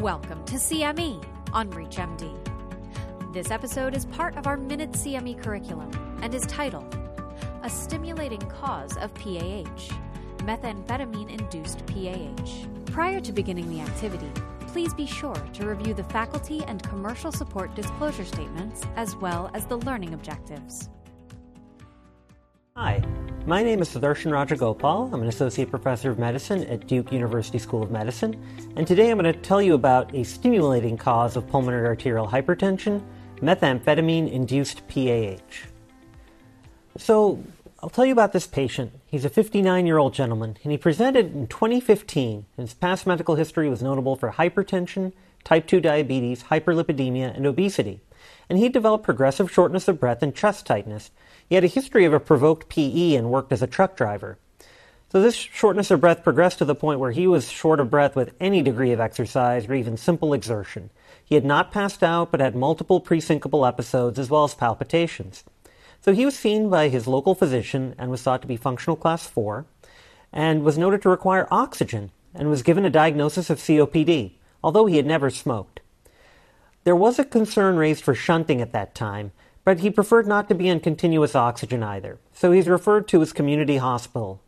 Welcome to CME on ReachMD. This episode is part of our Minute CME curriculum and is titled A Stimulating Cause of PAH Methamphetamine Induced PAH. Prior to beginning the activity, please be sure to review the faculty and commercial support disclosure statements as well as the learning objectives. Hi, my name is Sudarshan Rajagopal. I'm an associate professor of medicine at Duke University School of Medicine, and today I'm going to tell you about a stimulating cause of pulmonary arterial hypertension, methamphetamine induced PAH. So, I'll tell you about this patient. He's a 59 year old gentleman, and he presented in 2015. His past medical history was notable for hypertension, type 2 diabetes, hyperlipidemia, and obesity. And he developed progressive shortness of breath and chest tightness, he had a history of a provoked PE and worked as a truck driver. So this shortness of breath progressed to the point where he was short of breath with any degree of exercise or even simple exertion. He had not passed out but had multiple presyncopal episodes as well as palpitations. So he was seen by his local physician and was thought to be functional class 4 and was noted to require oxygen and was given a diagnosis of COPD, although he had never smoked. There was a concern raised for shunting at that time, but he preferred not to be on continuous oxygen either, so he's referred to his community hospital.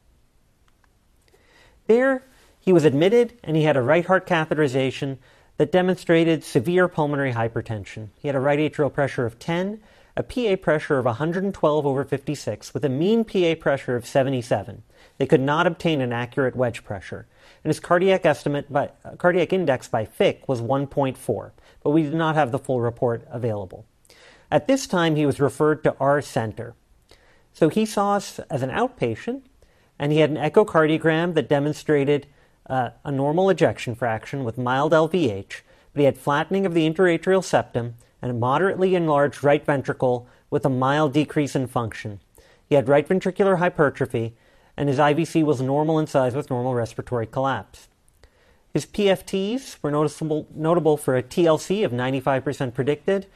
There, he was admitted and he had a right heart catheterization that demonstrated severe pulmonary hypertension. He had a right atrial pressure of 10, a PA pressure of 112 over 56, with a mean PA pressure of 77. They could not obtain an accurate wedge pressure. And his cardiac estimate by uh, cardiac index by Fick was 1.4, but we did not have the full report available. At this time, he was referred to our center. So he saw us as an outpatient, and he had an echocardiogram that demonstrated uh, a normal ejection fraction with mild LVH, but he had flattening of the interatrial septum and a moderately enlarged right ventricle with a mild decrease in function. He had right ventricular hypertrophy, and his IVC was normal in size with normal respiratory collapse. His PFTs were noticeable, notable for a TLC of 95% predicted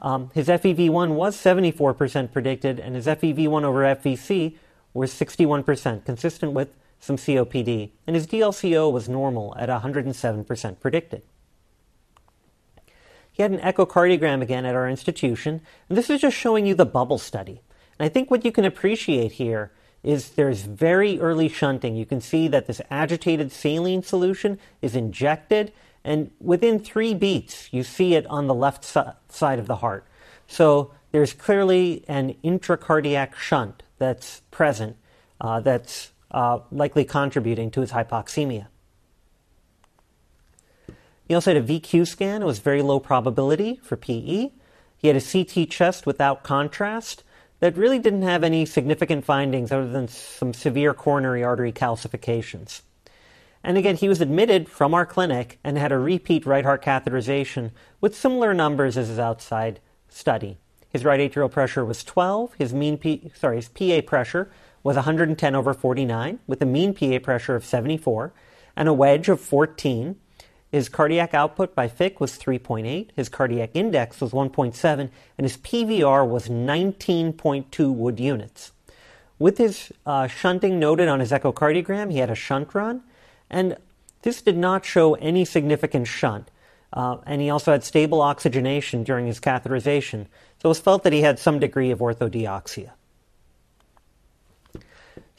um, his FEV1 was 74% predicted, and his FEV1 over FVC was 61%, consistent with some COPD, and his DLCO was normal at 107% predicted. He had an echocardiogram again at our institution, and this is just showing you the bubble study. And I think what you can appreciate here is there's very early shunting. You can see that this agitated saline solution is injected, and within three beats, you see it on the left si- side of the heart. So there's clearly an intracardiac shunt that's present uh, that's uh, likely contributing to his hypoxemia. He also had a VQ scan. It was very low probability for PE. He had a CT chest without contrast that really didn't have any significant findings other than some severe coronary artery calcifications. And again, he was admitted from our clinic and had a repeat right heart catheterization with similar numbers as his outside study. His right atrial pressure was 12. His mean P, sorry, his PA pressure was 110 over 49 with a mean PA pressure of 74 and a wedge of 14. His cardiac output by Fick was 3.8. His cardiac index was 1.7 and his PVR was 19.2 Wood units. With his uh, shunting noted on his echocardiogram, he had a shunt run and this did not show any significant shunt. Uh, and he also had stable oxygenation during his catheterization, so it was felt that he had some degree of orthodeoxia.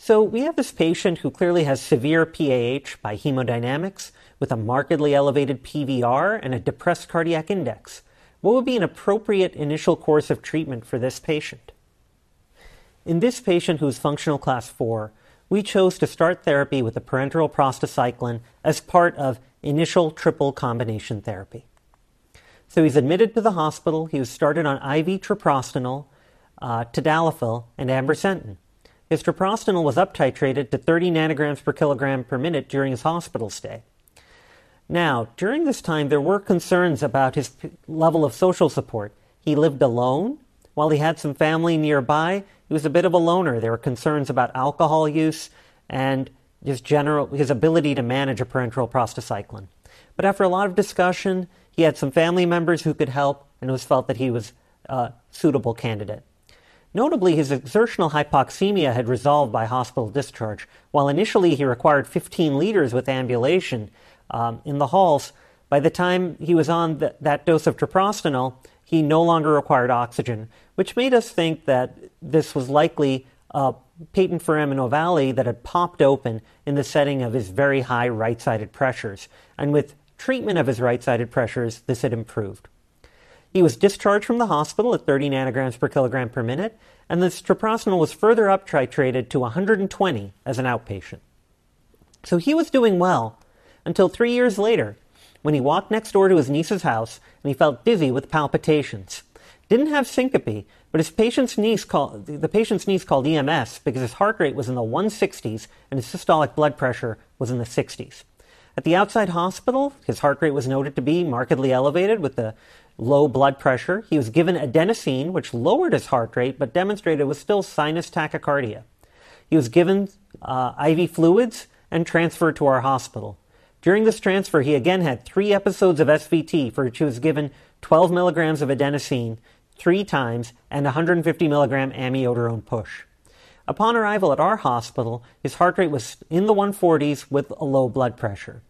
So we have this patient who clearly has severe PAH by hemodynamics with a markedly elevated PVR and a depressed cardiac index. What would be an appropriate initial course of treatment for this patient? In this patient who is functional class 4, we chose to start therapy with the parenteral prostacyclin as part of initial triple combination therapy. So he's admitted to the hospital. He was started on IV treprostinil, uh, tadalafil, and ambrisentan. His treprostinil was uptitrated to 30 nanograms per kilogram per minute during his hospital stay. Now, during this time, there were concerns about his p- level of social support. He lived alone. While he had some family nearby, he was a bit of a loner. There were concerns about alcohol use and his general his ability to manage a parenteral prostacyclin. But after a lot of discussion, he had some family members who could help, and it was felt that he was a suitable candidate. Notably, his exertional hypoxemia had resolved by hospital discharge. While initially he required 15 liters with ambulation um, in the halls, By the time he was on th- that dose of treprostinil, he no longer required oxygen, which made us think that this was likely a patent foramen ovale that had popped open in the setting of his very high right sided pressures. And with treatment of his right sided pressures, this had improved. He was discharged from the hospital at 30 nanograms per kilogram per minute, and the treprostinil was further up titrated to 120 as an outpatient. So he was doing well until three years later when he walked next door to his niece's house and he felt dizzy with palpitations. Didn't have syncope, but his patient's niece called, the patient's niece called EMS because his heart rate was in the 160s and his systolic blood pressure was in the 60s. At the outside hospital, his heart rate was noted to be markedly elevated with the low blood pressure. He was given adenosine, which lowered his heart rate but demonstrated was still sinus tachycardia. He was given uh, IV fluids and transferred to our hospital. During this transfer, he again had three episodes of SVT for which he was given 12 milligrams of adenosine three times and 150 milligram amiodarone push. Upon arrival at our hospital, his heart rate was in the 140s with a low blood pressure.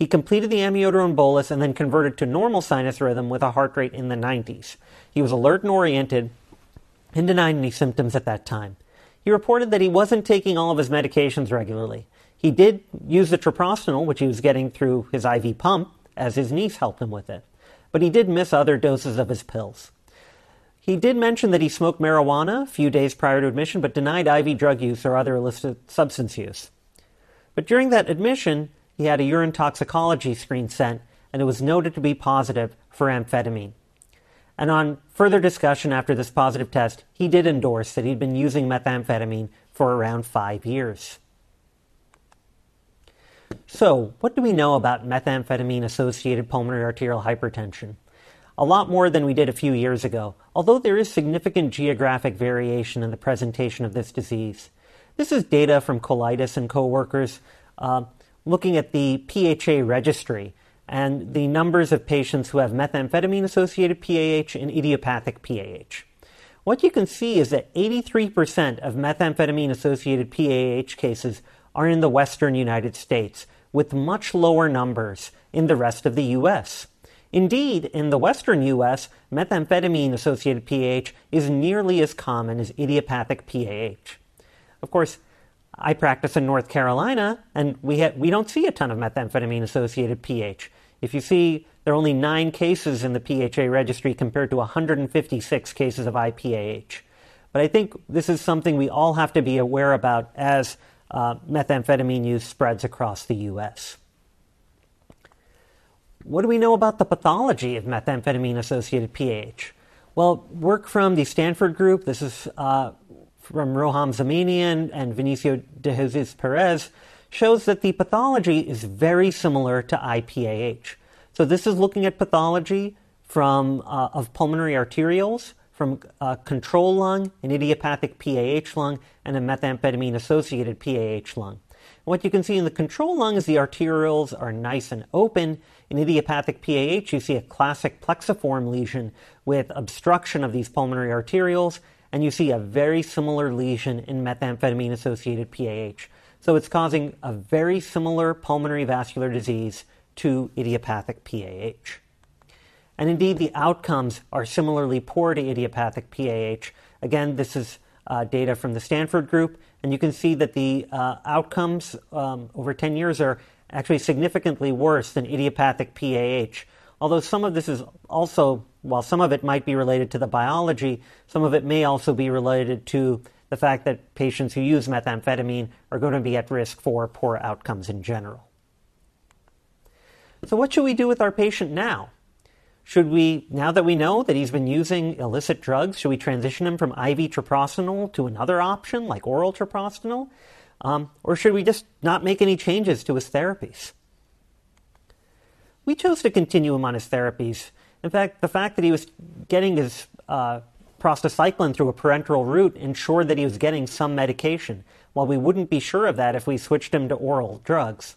He completed the amiodarone bolus and then converted to normal sinus rhythm with a heart rate in the 90s. He was alert and oriented and denied any symptoms at that time. He reported that he wasn't taking all of his medications regularly. He did use the treprostinil, which he was getting through his IV pump, as his niece helped him with it. But he did miss other doses of his pills. He did mention that he smoked marijuana a few days prior to admission, but denied IV drug use or other illicit substance use. But during that admission, he had a urine toxicology screen sent, and it was noted to be positive for amphetamine. And on further discussion after this positive test, he did endorse that he'd been using methamphetamine for around five years. So, what do we know about methamphetamine associated pulmonary arterial hypertension? A lot more than we did a few years ago, although there is significant geographic variation in the presentation of this disease. This is data from Kolaitis and co-workers uh, looking at the PHA registry and the numbers of patients who have methamphetamine associated PAH and idiopathic PAH. What you can see is that 83% of methamphetamine associated PAH cases are in the western United States, with much lower numbers in the rest of the U.S. Indeed, in the western U.S., methamphetamine associated PAH is nearly as common as idiopathic PAH. Of course, I practice in North Carolina, and we, ha- we don't see a ton of methamphetamine associated PH. If you see, there are only nine cases in the PHA registry compared to 156 cases of IPAH. But I think this is something we all have to be aware about as uh, methamphetamine use spreads across the U.S. What do we know about the pathology of methamphetamine associated PAH? Well, work from the Stanford group, this is uh, from Roham Zamanian and Vinicio de Jesus Perez, shows that the pathology is very similar to IPAH. So this is looking at pathology from uh, of pulmonary arterioles, from a control lung, an idiopathic PAH lung, and a methamphetamine associated PAH lung. What you can see in the control lung is the arterioles are nice and open. In idiopathic PAH, you see a classic plexiform lesion with obstruction of these pulmonary arterioles, and you see a very similar lesion in methamphetamine associated PAH. So it's causing a very similar pulmonary vascular disease to idiopathic PAH. And indeed, the outcomes are similarly poor to idiopathic PAH. Again, this is uh, data from the Stanford group, and you can see that the uh, outcomes um, over 10 years are actually significantly worse than idiopathic PAH. Although some of this is also, while some of it might be related to the biology, some of it may also be related to the fact that patients who use methamphetamine are going to be at risk for poor outcomes in general. So, what should we do with our patient now? Should we, now that we know that he's been using illicit drugs, should we transition him from IV treprostinil to another option like oral treprostinil? Um, or should we just not make any changes to his therapies? We chose to continue him on his therapies. In fact, the fact that he was getting his uh, prostacyclin through a parenteral route ensured that he was getting some medication, while we wouldn't be sure of that if we switched him to oral drugs.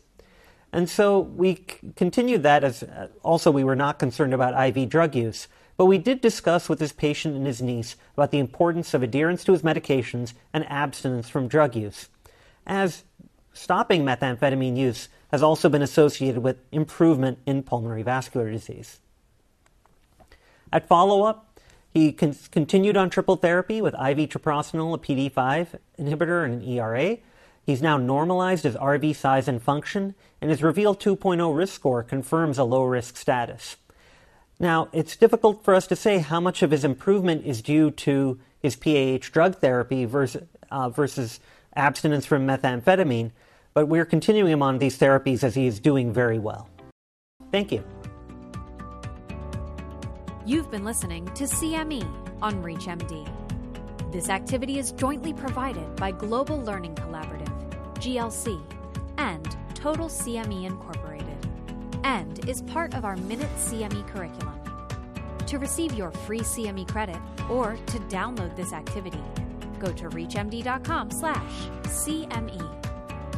And so we c- continued that as uh, also we were not concerned about IV drug use. But we did discuss with his patient and his niece about the importance of adherence to his medications and abstinence from drug use. As stopping methamphetamine use has also been associated with improvement in pulmonary vascular disease. At follow up, he con- continued on triple therapy with IV treprostinil, a PD5 inhibitor, and an ERA. He's now normalized his RV size and function, and his REVEAL 2.0 risk score confirms a low risk status. Now, it's difficult for us to say how much of his improvement is due to his PAH drug therapy versus, uh, versus abstinence from methamphetamine, but we're continuing him on these therapies as he is doing very well. Thank you. You've been listening to CME on ReachMD. This activity is jointly provided by Global Learning Collaborative, GLC, and Total CME Incorporated, and is part of our Minute CME curriculum. To receive your free CME credit or to download this activity, go to reachmd.com/cme.